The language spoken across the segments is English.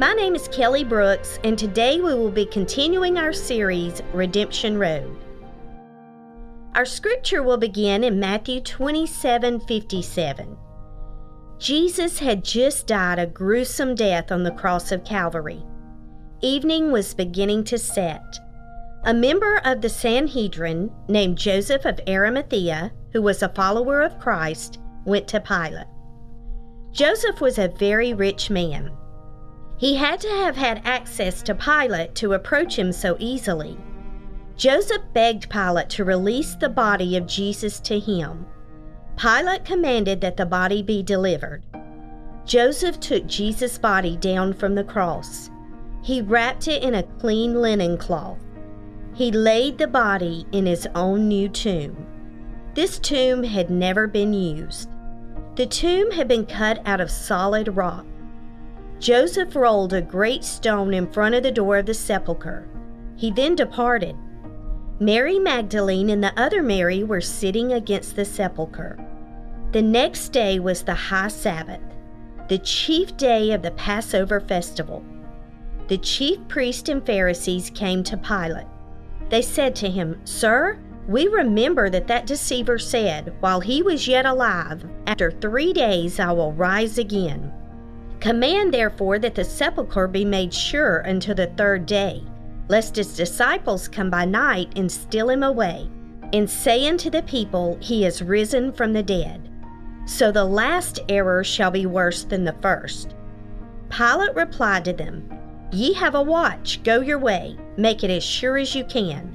My name is Kelly Brooks, and today we will be continuing our series, Redemption Road. Our scripture will begin in Matthew 27 57. Jesus had just died a gruesome death on the cross of Calvary. Evening was beginning to set. A member of the Sanhedrin named Joseph of Arimathea, who was a follower of Christ, went to Pilate. Joseph was a very rich man. He had to have had access to Pilate to approach him so easily. Joseph begged Pilate to release the body of Jesus to him. Pilate commanded that the body be delivered. Joseph took Jesus' body down from the cross. He wrapped it in a clean linen cloth. He laid the body in his own new tomb. This tomb had never been used. The tomb had been cut out of solid rock. Joseph rolled a great stone in front of the door of the sepulchre. He then departed. Mary Magdalene and the other Mary were sitting against the sepulchre. The next day was the high Sabbath, the chief day of the Passover festival. The chief priests and Pharisees came to Pilate. They said to him, Sir, we remember that that deceiver said, While he was yet alive, After three days I will rise again. Command therefore that the sepulchre be made sure until the third day, lest his disciples come by night and steal him away, and say unto the people, He is risen from the dead. So the last error shall be worse than the first. Pilate replied to them, Ye have a watch, go your way, make it as sure as you can.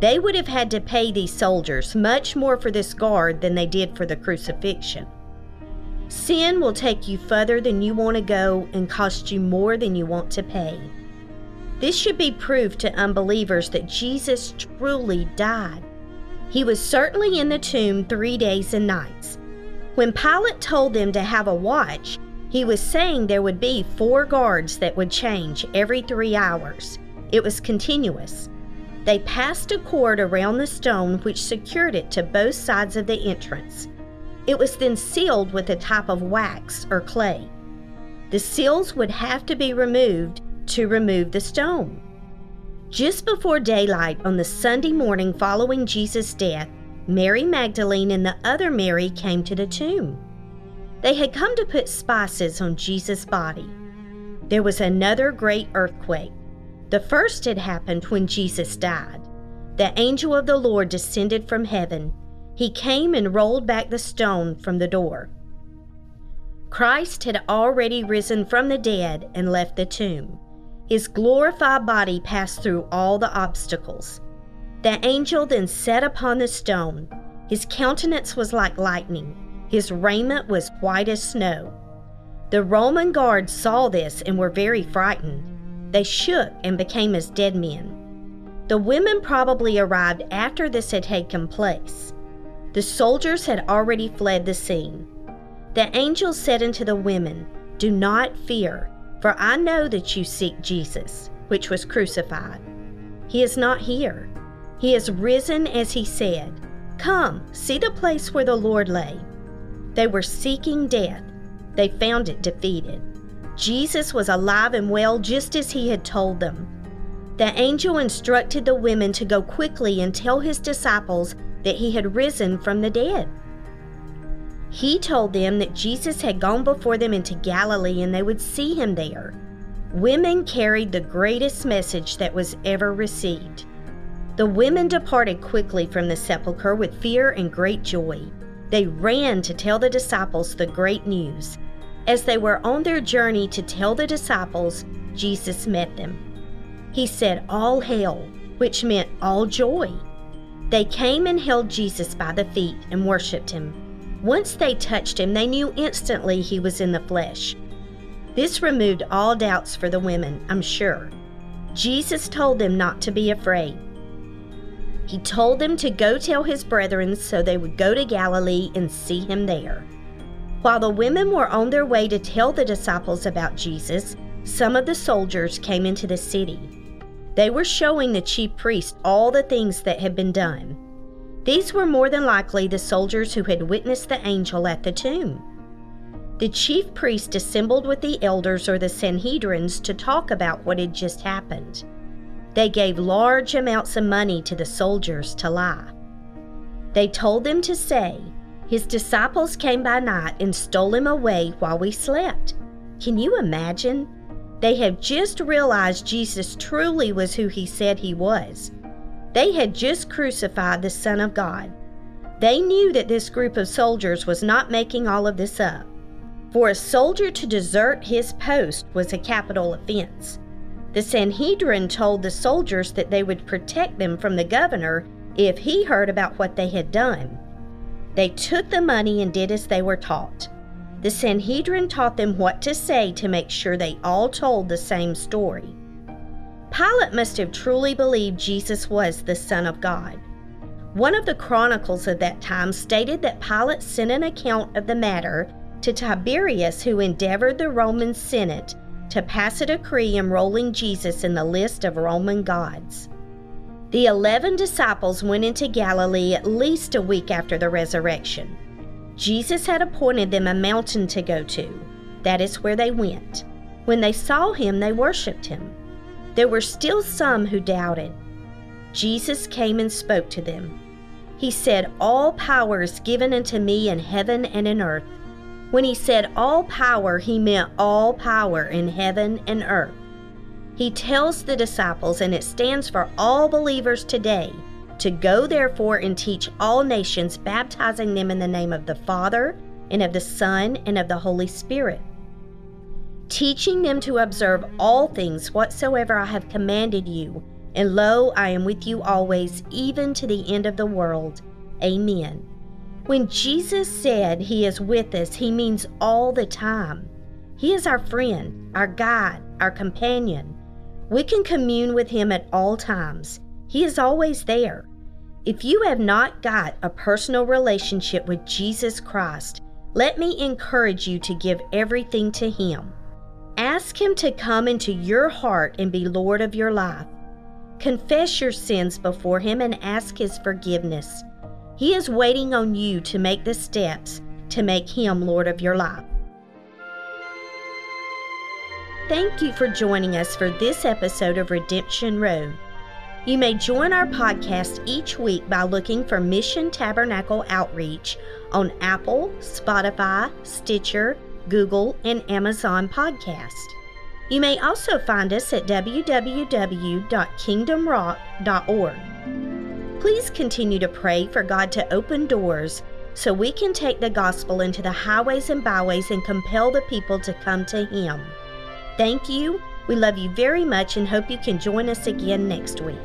They would have had to pay these soldiers much more for this guard than they did for the crucifixion. Sin will take you further than you want to go and cost you more than you want to pay. This should be proof to unbelievers that Jesus truly died. He was certainly in the tomb three days and nights. When Pilate told them to have a watch, he was saying there would be four guards that would change every three hours. It was continuous. They passed a cord around the stone which secured it to both sides of the entrance. It was then sealed with a type of wax or clay. The seals would have to be removed to remove the stone. Just before daylight on the Sunday morning following Jesus' death, Mary Magdalene and the other Mary came to the tomb. They had come to put spices on Jesus' body. There was another great earthquake. The first had happened when Jesus died. The angel of the Lord descended from heaven. He came and rolled back the stone from the door. Christ had already risen from the dead and left the tomb. His glorified body passed through all the obstacles. The angel then sat upon the stone. His countenance was like lightning, his raiment was white as snow. The Roman guards saw this and were very frightened. They shook and became as dead men. The women probably arrived after this had taken place. The soldiers had already fled the scene. The angel said unto the women, Do not fear, for I know that you seek Jesus, which was crucified. He is not here. He is risen as he said. Come, see the place where the Lord lay. They were seeking death. They found it defeated. Jesus was alive and well just as he had told them. The angel instructed the women to go quickly and tell his disciples that he had risen from the dead. He told them that Jesus had gone before them into Galilee and they would see him there. Women carried the greatest message that was ever received. The women departed quickly from the sepulchre with fear and great joy. They ran to tell the disciples the great news. As they were on their journey to tell the disciples, Jesus met them. He said, All hail, which meant all joy. They came and held Jesus by the feet and worshiped him. Once they touched him, they knew instantly he was in the flesh. This removed all doubts for the women, I'm sure. Jesus told them not to be afraid. He told them to go tell his brethren so they would go to Galilee and see him there. While the women were on their way to tell the disciples about Jesus, some of the soldiers came into the city. They were showing the chief priest all the things that had been done. These were more than likely the soldiers who had witnessed the angel at the tomb. The chief priest assembled with the elders or the Sanhedrins to talk about what had just happened. They gave large amounts of money to the soldiers to lie. They told them to say, His disciples came by night and stole him away while we slept. Can you imagine? They had just realized Jesus truly was who he said he was. They had just crucified the Son of God. They knew that this group of soldiers was not making all of this up. For a soldier to desert his post was a capital offense. The Sanhedrin told the soldiers that they would protect them from the governor if he heard about what they had done. They took the money and did as they were taught. The Sanhedrin taught them what to say to make sure they all told the same story. Pilate must have truly believed Jesus was the Son of God. One of the chronicles of that time stated that Pilate sent an account of the matter to Tiberius, who endeavored the Roman Senate to pass a decree enrolling Jesus in the list of Roman gods. The eleven disciples went into Galilee at least a week after the resurrection. Jesus had appointed them a mountain to go to. That is where they went. When they saw him, they worshiped him. There were still some who doubted. Jesus came and spoke to them. He said, All power is given unto me in heaven and in earth. When he said all power, he meant all power in heaven and earth. He tells the disciples, and it stands for all believers today, to go therefore and teach all nations, baptizing them in the name of the Father, and of the Son, and of the Holy Spirit, teaching them to observe all things whatsoever I have commanded you. And lo, I am with you always, even to the end of the world. Amen. When Jesus said He is with us, He means all the time. He is our friend, our guide, our companion. We can commune with Him at all times. He is always there. If you have not got a personal relationship with Jesus Christ, let me encourage you to give everything to Him. Ask Him to come into your heart and be Lord of your life. Confess your sins before Him and ask His forgiveness. He is waiting on you to make the steps to make Him Lord of your life. Thank you for joining us for this episode of Redemption Road. You may join our podcast each week by looking for Mission Tabernacle Outreach on Apple, Spotify, Stitcher, Google, and Amazon Podcast. You may also find us at www.kingdomrock.org. Please continue to pray for God to open doors so we can take the gospel into the highways and byways and compel the people to come to Him. Thank you. We love you very much and hope you can join us again next week.